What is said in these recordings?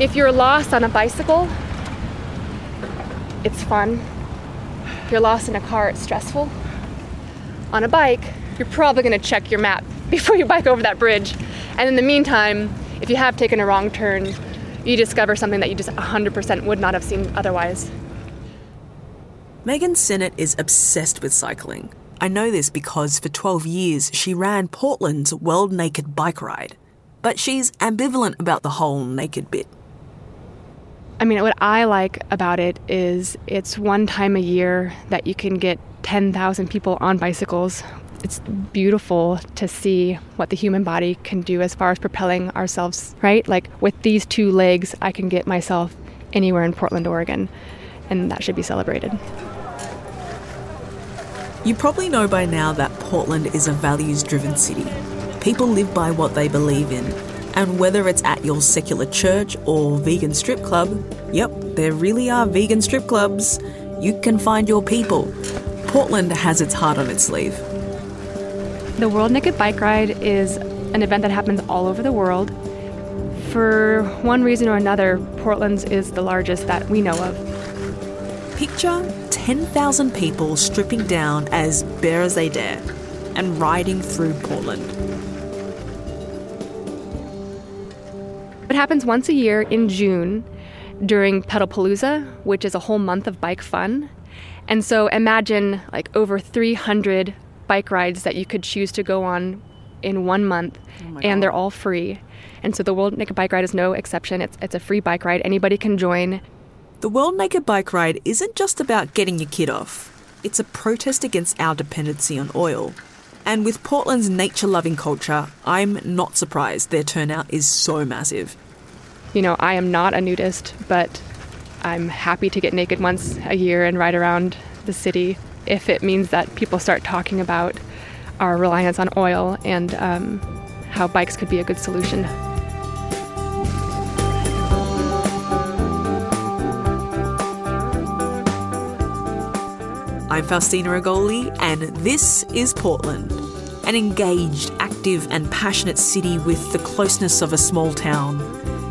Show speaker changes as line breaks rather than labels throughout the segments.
If you're lost on a bicycle, it's fun. If you're lost in a car, it's stressful. On a bike, you're probably going to check your map before you bike over that bridge. And in the meantime, if you have taken a wrong turn, you discover something that you just 100% would not have seen otherwise.
Megan Sennett is obsessed with cycling. I know this because for 12 years she ran Portland's World Naked Bike Ride. But she's ambivalent about the whole naked bit.
I mean, what I like about it is it's one time a year that you can get 10,000 people on bicycles. It's beautiful to see what the human body can do as far as propelling ourselves, right? Like with these two legs, I can get myself anywhere in Portland, Oregon, and that should be celebrated.
You probably know by now that Portland is a values driven city. People live by what they believe in. And whether it's at your secular church or vegan strip club, yep, there really are vegan strip clubs. You can find your people. Portland has its heart on its sleeve.
The World Naked Bike Ride is an event that happens all over the world. For one reason or another, Portland's is the largest that we know of.
Picture 10,000 people stripping down as bare as they dare and riding through Portland.
It happens once a year in June during Pedalpalooza, which is a whole month of bike fun. And so imagine like over 300 bike rides that you could choose to go on in one month, oh and they're all free. And so the World Naked Bike Ride is no exception. It's, it's a free bike ride. Anybody can join.
The World Naked Bike Ride isn't just about getting your kid off, it's a protest against our dependency on oil. And with Portland's nature loving culture, I'm not surprised their turnout is so massive.
You know, I am not a nudist, but I'm happy to get naked once a year and ride around the city if it means that people start talking about our reliance on oil and um, how bikes could be a good solution.
I'm Faustina Agolley, and this is Portland, an engaged, active, and passionate city with the closeness of a small town.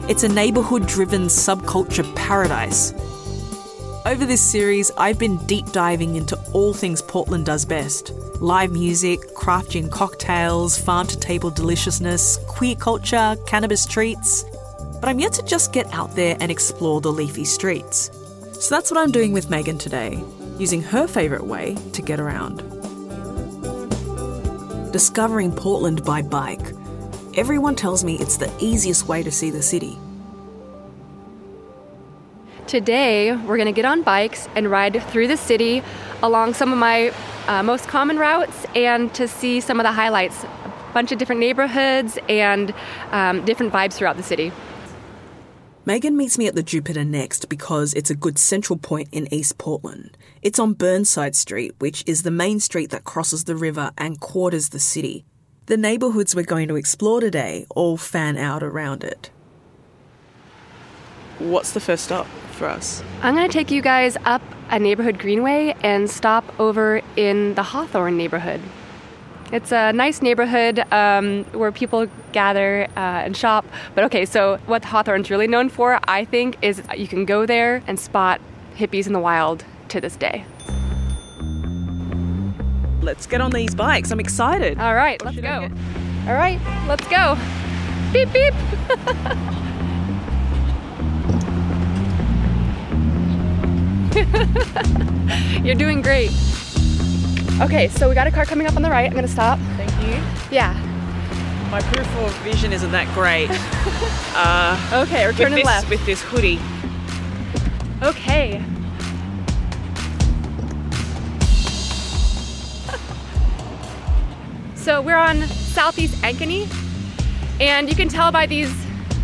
It's a neighbourhood driven subculture paradise. Over this series, I've been deep diving into all things Portland does best live music, craft gin cocktails, farm to table deliciousness, queer culture, cannabis treats. But I'm yet to just get out there and explore the leafy streets. So that's what I'm doing with Megan today using her favourite way to get around. Discovering Portland by bike. Everyone tells me it's the easiest way to see the city.
Today, we're going to get on bikes and ride through the city along some of my uh, most common routes and to see some of the highlights. A bunch of different neighborhoods and um, different vibes throughout the city.
Megan meets me at the Jupiter Next because it's a good central point in East Portland. It's on Burnside Street, which is the main street that crosses the river and quarters the city. The neighbourhoods we're going to explore today all fan out around it. What's the first stop for us?
I'm going to take you guys up a neighborhood greenway and stop over in the Hawthorne neighborhood. It's a nice neighborhood um, where people gather uh, and shop. But okay, so what Hawthorne's really known for, I think, is you can go there and spot hippies in the wild to this day.
Let's get on these bikes. I'm excited.
All right, let's go. All right, let's go. Beep, beep. You're doing great. Okay, so we got a car coming up on the right. I'm gonna stop.
Thank you.
Yeah.
My peripheral vision isn't that great.
uh, okay, we're turning
this,
left.
With this hoodie.
Okay. so we're on Southeast Ankeny, and you can tell by these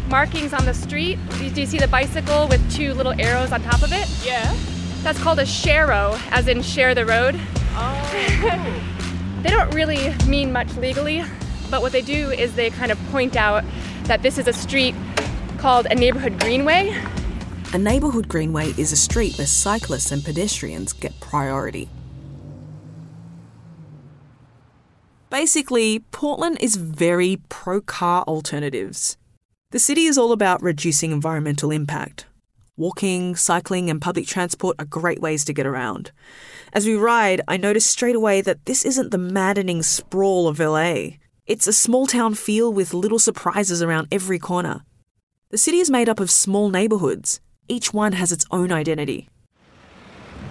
markings on the street. Do you see the bicycle with two little arrows on top of it?
Yeah.
That's called a sharrow, as in share the road.
Oh.
they don't really mean much legally, but what they do is they kind of point out that this is a street called a neighborhood greenway.
A neighborhood greenway is a street where cyclists and pedestrians get priority. Basically, Portland is very pro car alternatives. The city is all about reducing environmental impact. Walking, cycling, and public transport are great ways to get around. As we ride, I notice straight away that this isn't the maddening sprawl of LA. It's a small town feel with little surprises around every corner. The city is made up of small neighborhoods. Each one has its own identity.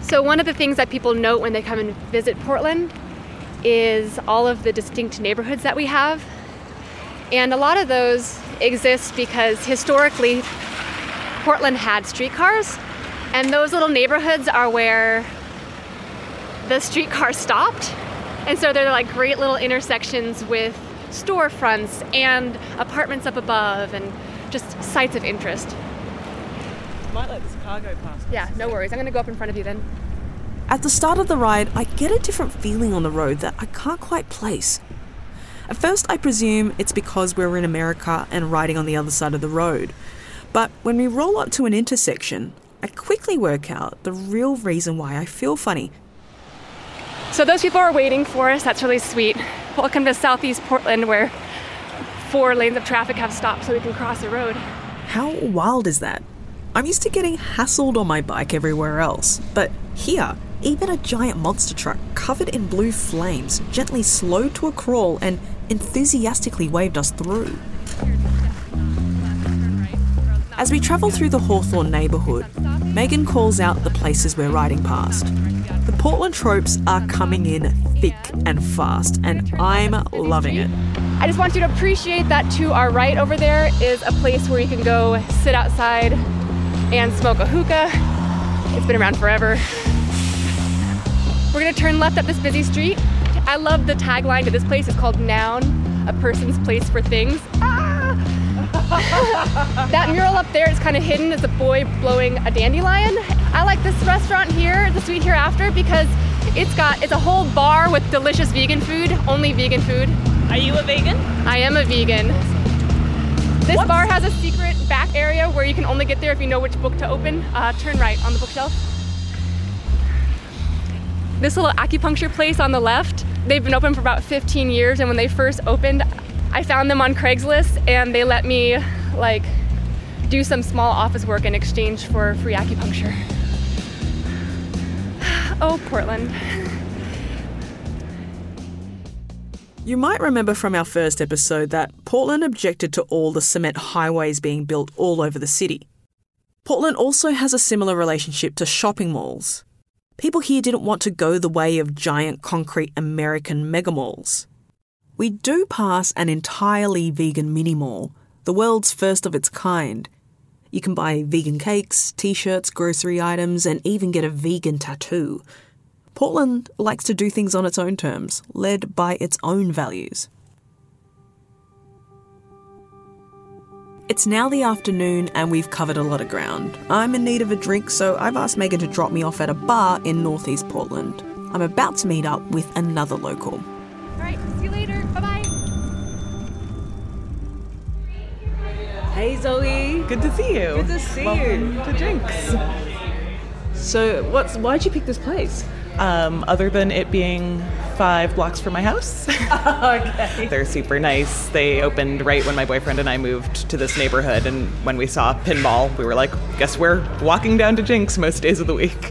So, one of the things that people note when they come and visit Portland is all of the distinct neighborhoods that we have. And a lot of those exist because historically Portland had streetcars, and those little neighborhoods are where the streetcar stopped. And so they're like great little intersections with storefronts and apartments up above and just sites of interest.
Might let this car go past.
Yeah, no worries. I'm gonna go up in front of you then.
At the start of the ride, I get a different feeling on the road that I can't quite place. At first, I presume it's because we're in America and riding on the other side of the road. But when we roll up to an intersection, I quickly work out the real reason why I feel funny.
So those people are waiting for us. That's really sweet. Welcome to Southeast Portland, where four lanes of traffic have stopped so we can cross the road.
How wild is that? I'm used to getting hassled on my bike everywhere else, but here, even a giant monster truck covered in blue flames gently slowed to a crawl and enthusiastically waved us through. As we travel through the Hawthorne neighbourhood, Megan calls out the places we're riding past. The Portland tropes are coming in thick and fast, and I'm loving it.
I just want you to appreciate that to our right over there is a place where you can go sit outside and smoke a hookah. It's been around forever. We're gonna turn left up this busy street. I love the tagline to this place. It's called Noun, a person's place for things. That mural up there is kind of hidden as a boy blowing a dandelion. I like this restaurant here, the Sweet Hereafter, because it's got it's a whole bar with delicious vegan food, only vegan food.
Are you a vegan?
I am a vegan. This What's... bar has a secret back area where you can only get there if you know which book to open. Uh, turn right on the bookshelf. This little acupuncture place on the left, they've been open for about 15 years, and when they first opened, I found them on Craigslist and they let me like do some small office work in exchange for free acupuncture. Oh, Portland.
You might remember from our first episode that Portland objected to all the cement highways being built all over the city. Portland also has a similar relationship to shopping malls. People here didn't want to go the way of giant concrete American megamalls we do pass an entirely vegan mini mall, the world's first of its kind. You can buy vegan cakes, t shirts, grocery items, and even get a vegan tattoo. Portland likes to do things on its own terms, led by its own values. It's now the afternoon and we've covered a lot of ground. I'm in need of a drink, so I've asked Megan to drop me off at a bar in northeast Portland. I'm about to meet up with another local.
All right,
Hey Zoe.
Good to see you.
Good to see
Welcome
you.
to Jinx.
So, what's why'd you pick this place?
Um, other than it being five blocks from my house.
okay.
They're super nice. They opened right when my boyfriend and I moved to this neighborhood, and when we saw pinball, we were like, guess we're walking down to Jinx most days of the week.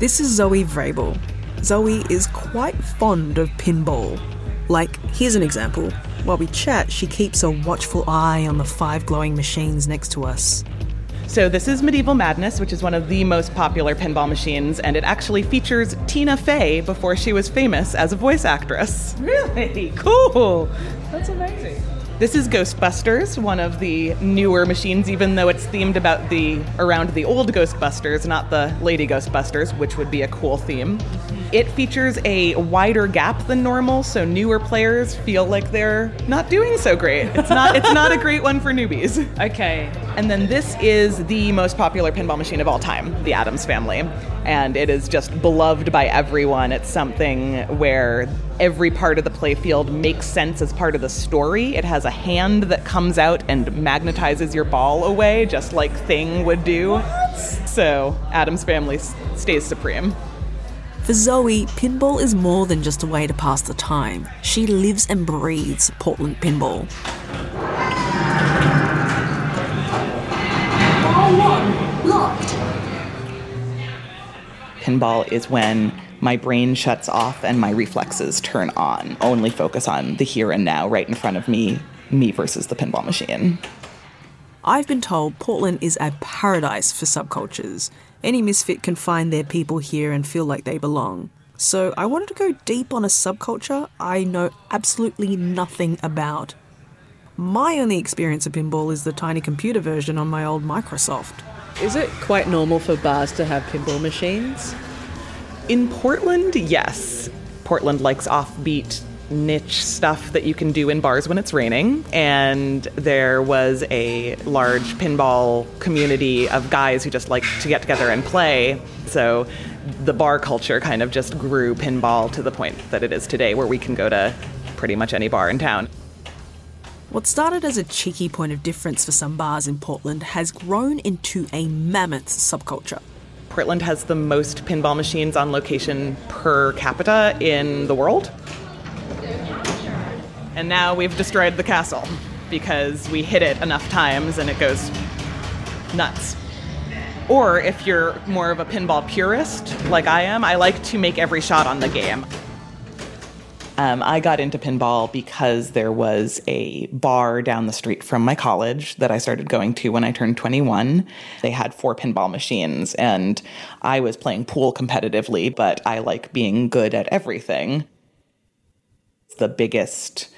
This is Zoe Vrabel. Zoe is quite fond of pinball. Like, here's an example. While we chat, she keeps a watchful eye on the five glowing machines next to us.
So, this is Medieval Madness, which is one of the most popular pinball machines, and it actually features Tina Fey before she was famous as a voice actress.
Really? Cool. That's amazing.
This is Ghostbusters, one of the newer machines, even though it's themed about the around the old Ghostbusters, not the Lady Ghostbusters, which would be a cool theme. It features a wider gap than normal, so newer players feel like they're not doing so great. It's not it's not a great one for newbies.
Okay.
And then this is the most popular pinball machine of all time, the Addams Family. And it is just beloved by everyone. It's something where every part of the playfield makes sense as part of the story. It has a hand that comes out and magnetizes your ball away, just like Thing would do.
What?
So, Addams Family stays supreme.
For Zoe, pinball is more than just a way to pass the time. She lives and breathes Portland pinball.
Pinball is when my brain shuts off and my reflexes turn on. Only focus on the here and now, right in front of me, me versus the pinball machine.
I've been told Portland is a paradise for subcultures. Any misfit can find their people here and feel like they belong. So I wanted to go deep on a subculture I know absolutely nothing about. My only experience of pinball is the tiny computer version on my old Microsoft.
Is it quite normal for bars to have pinball machines?
In Portland, yes. Portland likes offbeat niche stuff that you can do in bars when it's raining. And there was a large pinball community of guys who just like to get together and play. So the bar culture kind of just grew pinball to the point that it is today, where we can go to pretty much any bar in town.
What started as a cheeky point of difference for some bars in Portland has grown into a mammoth subculture.
Portland has the most pinball machines on location per capita in the world. And now we've destroyed the castle because we hit it enough times and it goes nuts. Or if you're more of a pinball purist, like I am, I like to make every shot on the game. Um, I got into pinball because there was a bar down the street from my college that I started going to when I turned 21. They had four pinball machines, and I was playing pool competitively, but I like being good at everything. The biggest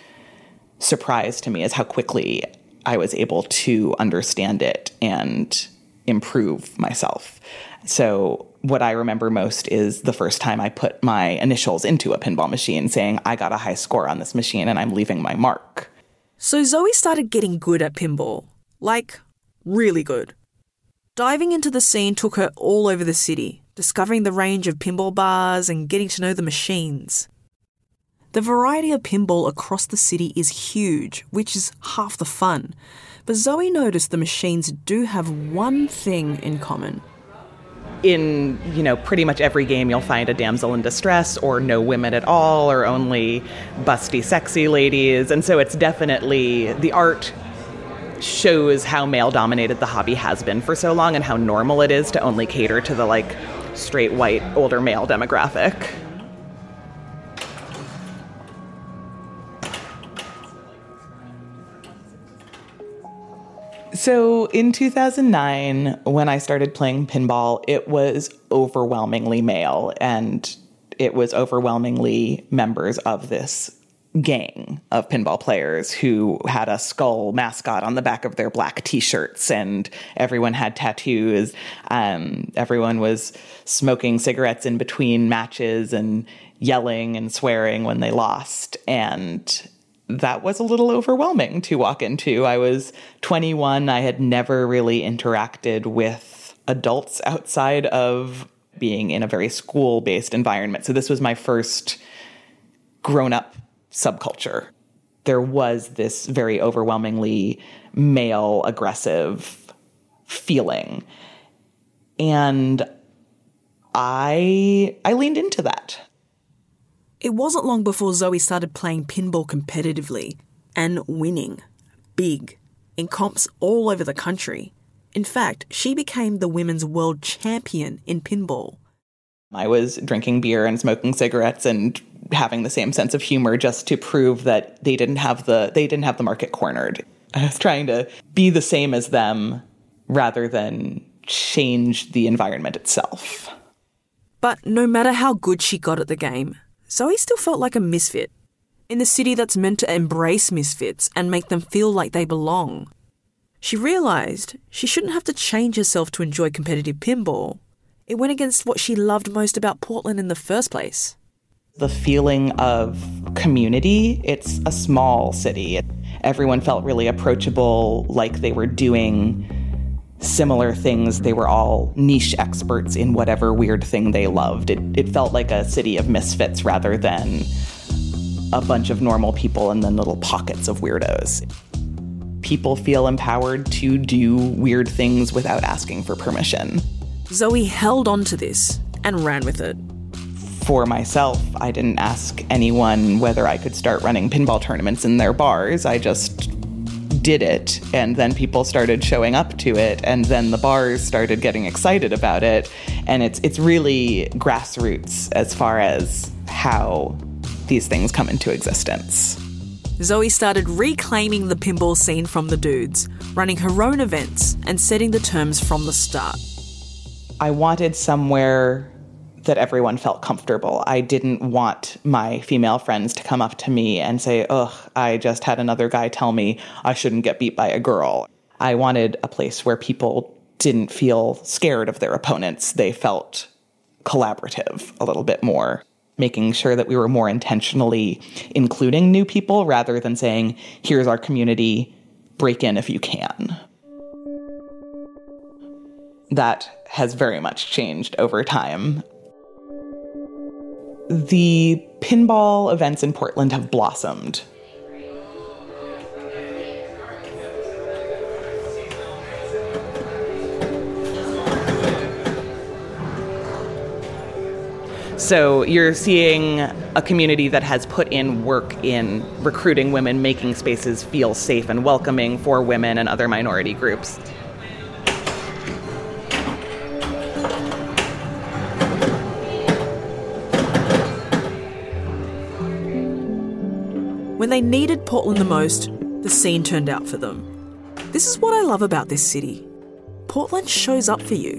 surprise to me is how quickly I was able to understand it and improve myself. So what I remember most is the first time I put my initials into a pinball machine saying, I got a high score on this machine and I'm leaving my mark.
So Zoe started getting good at pinball. Like, really good. Diving into the scene took her all over the city, discovering the range of pinball bars and getting to know the machines. The variety of pinball across the city is huge, which is half the fun. But Zoe noticed the machines do have one thing in common.
In you know pretty much every game you'll find a damsel in distress or no women at all or only busty sexy ladies. And so it's definitely the art shows how male dominated the hobby has been for so long and how normal it is to only cater to the like straight white older male demographic So in 2009, when I started playing pinball, it was overwhelmingly male and it was overwhelmingly members of this gang of pinball players who had a skull mascot on the back of their black t-shirts and everyone had tattoos. Um, everyone was smoking cigarettes in between matches and yelling and swearing when they lost. And that was a little overwhelming to walk into. I was 21. I had never really interacted with adults outside of being in a very school based environment. So this was my first grown up subculture. There was this very overwhelmingly male aggressive feeling. And I I leaned into that.
It wasn't long before Zoe started playing pinball competitively and winning. Big. In comps all over the country. In fact, she became the women's world champion in pinball.
I was drinking beer and smoking cigarettes and having the same sense of humor just to prove that they didn't have the they didn't have the market cornered. I was trying to be the same as them rather than change the environment itself.
But no matter how good she got at the game, Zoe still felt like a misfit in the city that's meant to embrace misfits and make them feel like they belong. She realised she shouldn't have to change herself to enjoy competitive pinball. It went against what she loved most about Portland in the first place.
The feeling of community, it's a small city. Everyone felt really approachable, like they were doing similar things. They were all niche experts in whatever weird thing they loved. It, it felt like a city of misfits rather than a bunch of normal people and then little pockets of weirdos. People feel empowered to do weird things without asking for permission.
Zoe held on to this and ran with it.
For myself, I didn't ask anyone whether I could start running pinball tournaments in their bars. I just did it, and then people started showing up to it, and then the bars started getting excited about it, and it's it's really grassroots as far as how these things come into existence.
Zoe started reclaiming the pinball scene from the dudes, running her own events and setting the terms from the start.
I wanted somewhere that everyone felt comfortable. I didn't want my female friends to come up to me and say, Ugh, I just had another guy tell me I shouldn't get beat by a girl. I wanted a place where people didn't feel scared of their opponents. They felt collaborative a little bit more, making sure that we were more intentionally including new people rather than saying, Here's our community, break in if you can. That has very much changed over time the pinball events in Portland have blossomed. So you're seeing a community that has put in work in recruiting women, making spaces feel safe and welcoming for women and other minority groups.
When they needed Portland the most, the scene turned out for them. This is what I love about this city. Portland shows up for you.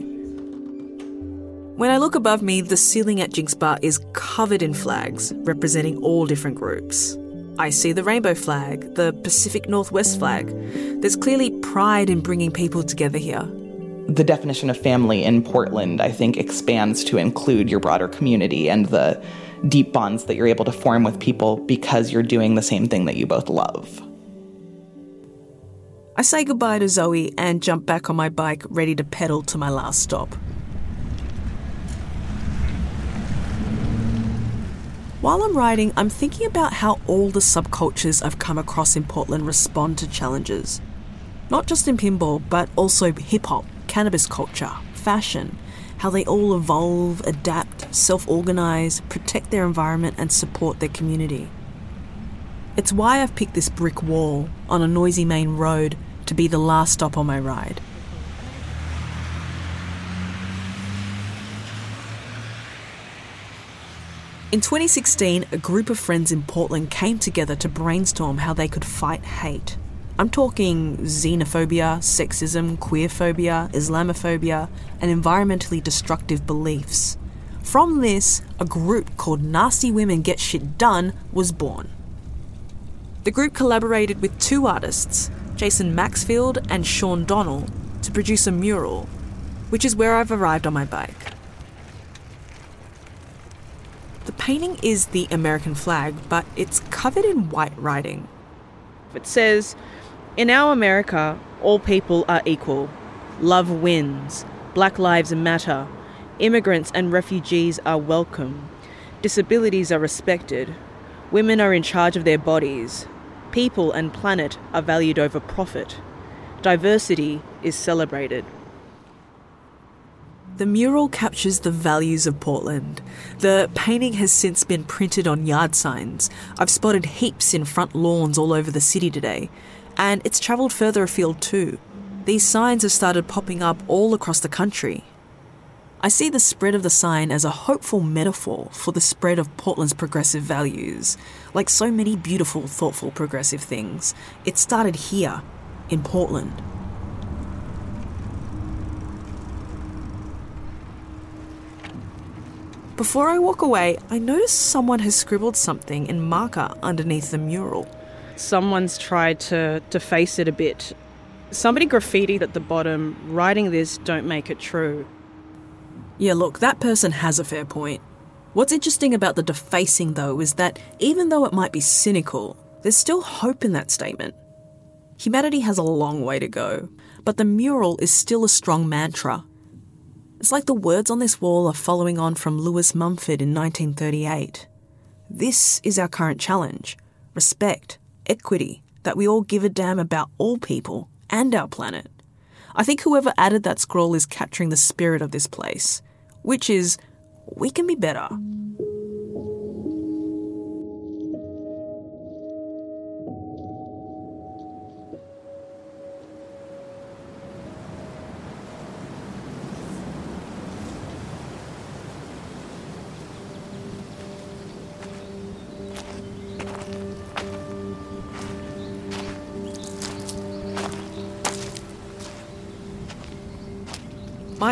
When I look above me, the ceiling at Jinx Bar is covered in flags representing all different groups. I see the rainbow flag, the Pacific Northwest flag. There's clearly pride in bringing people together here.
The definition of family in Portland, I think, expands to include your broader community and the deep bonds that you're able to form with people because you're doing the same thing that you both love.
I say goodbye to Zoe and jump back on my bike, ready to pedal to my last stop. While I'm riding, I'm thinking about how all the subcultures I've come across in Portland respond to challenges. Not just in pinball, but also hip hop, cannabis culture, fashion, how they all evolve, adapt, self organize, protect their environment, and support their community. It's why I've picked this brick wall on a noisy main road to be the last stop on my ride. In 2016, a group of friends in Portland came together to brainstorm how they could fight hate. I'm talking xenophobia, sexism, queerphobia, Islamophobia, and environmentally destructive beliefs. From this, a group called Nasty Women Get Shit Done was born. The group collaborated with two artists, Jason Maxfield and Sean Donnell, to produce a mural, which is where I've arrived on my bike. The painting is the American flag, but it's covered in white writing.
It says, in our America, all people are equal. Love wins. Black lives matter. Immigrants and refugees are welcome. Disabilities are respected. Women are in charge of their bodies. People and planet are valued over profit. Diversity is celebrated.
The mural captures the values of Portland. The painting has since been printed on yard signs. I've spotted heaps in front lawns all over the city today and it's travelled further afield too. These signs have started popping up all across the country. I see the spread of the sign as a hopeful metaphor for the spread of Portland's progressive values. Like so many beautiful, thoughtful, progressive things, it started here, in Portland. Before I walk away, I notice someone has scribbled something in marker underneath the mural
someone's tried to deface it a bit. Somebody graffitied at the bottom, writing this, don't make it true.
Yeah, look, that person has a fair point. What's interesting about the defacing, though, is that even though it might be cynical, there's still hope in that statement. Humanity has a long way to go, but the mural is still a strong mantra. It's like the words on this wall are following on from Lewis Mumford in 1938. This is our current challenge respect, equity, that we all give a damn about all people and our planet. I think whoever added that scroll is capturing the spirit of this place, which is we can be better.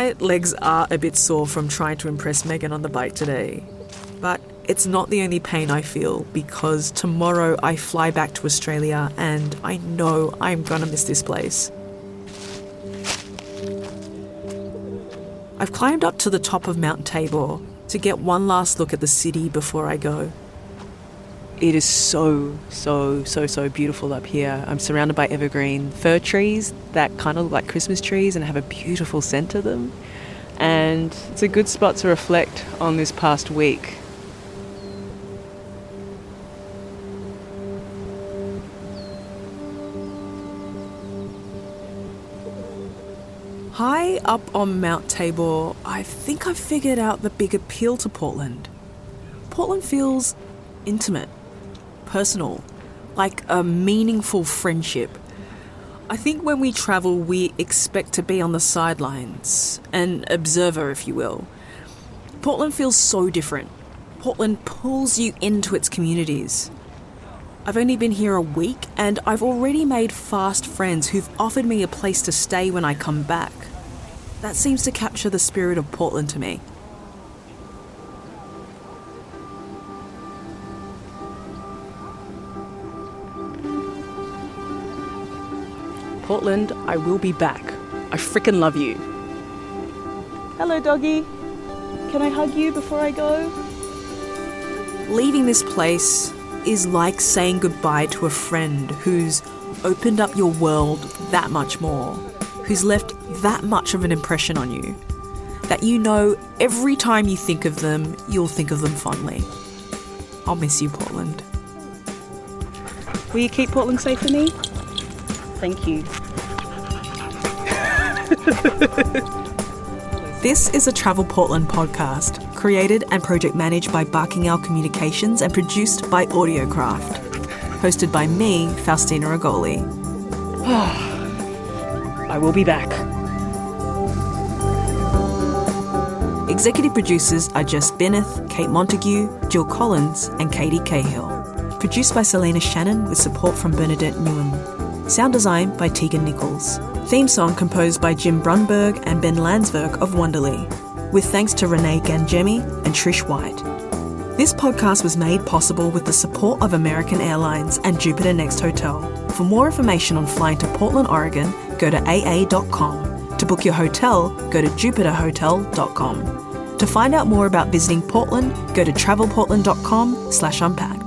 My legs are a bit sore from trying to impress Megan on the bike today. But it's not the only pain I feel because tomorrow I fly back to Australia and I know I'm gonna miss this place. I've climbed up to the top of Mount Tabor to get one last look at the city before I go.
It is so, so, so, so beautiful up here. I'm surrounded by evergreen fir trees that kind of look like Christmas trees and have a beautiful scent to them. And it's a good spot to reflect on this past week.
High up on Mount Tabor, I think I've figured out the big appeal to Portland. Portland feels intimate, personal, like a meaningful friendship. I think when we travel, we expect to be on the sidelines, an observer, if you will. Portland feels so different. Portland pulls you into its communities. I've only been here a week and I've already made fast friends who've offered me a place to stay when I come back. That seems to capture the spirit of Portland to me.
Portland, I will be back. I freaking love you. Hello, doggy. Can I hug you before I go?
Leaving this place is like saying goodbye to a friend who's opened up your world that much more, who's left that much of an impression on you, that you know every time you think of them, you'll think of them fondly. I'll miss you, Portland.
Will you keep Portland safe for me? Thank you.
This is a Travel Portland podcast, created and project managed by Barking Owl Communications and produced by Audiocraft. Hosted by me, Faustina Agolley.
I will be back.
Executive producers are Jess Benneth, Kate Montague, Jill Collins, and Katie Cahill. Produced by Selena Shannon with support from Bernadette Nguyen. Sound design by Tegan Nichols. Theme song composed by Jim Brunberg and Ben Landsberg of Wonderly. With thanks to Renee Gangemi and Trish White. This podcast was made possible with the support of American Airlines and Jupiter Next Hotel. For more information on flying to Portland, Oregon, go to aa.com. To book your hotel, go to jupiterhotel.com. To find out more about visiting Portland, go to travelportland.com slash unpack.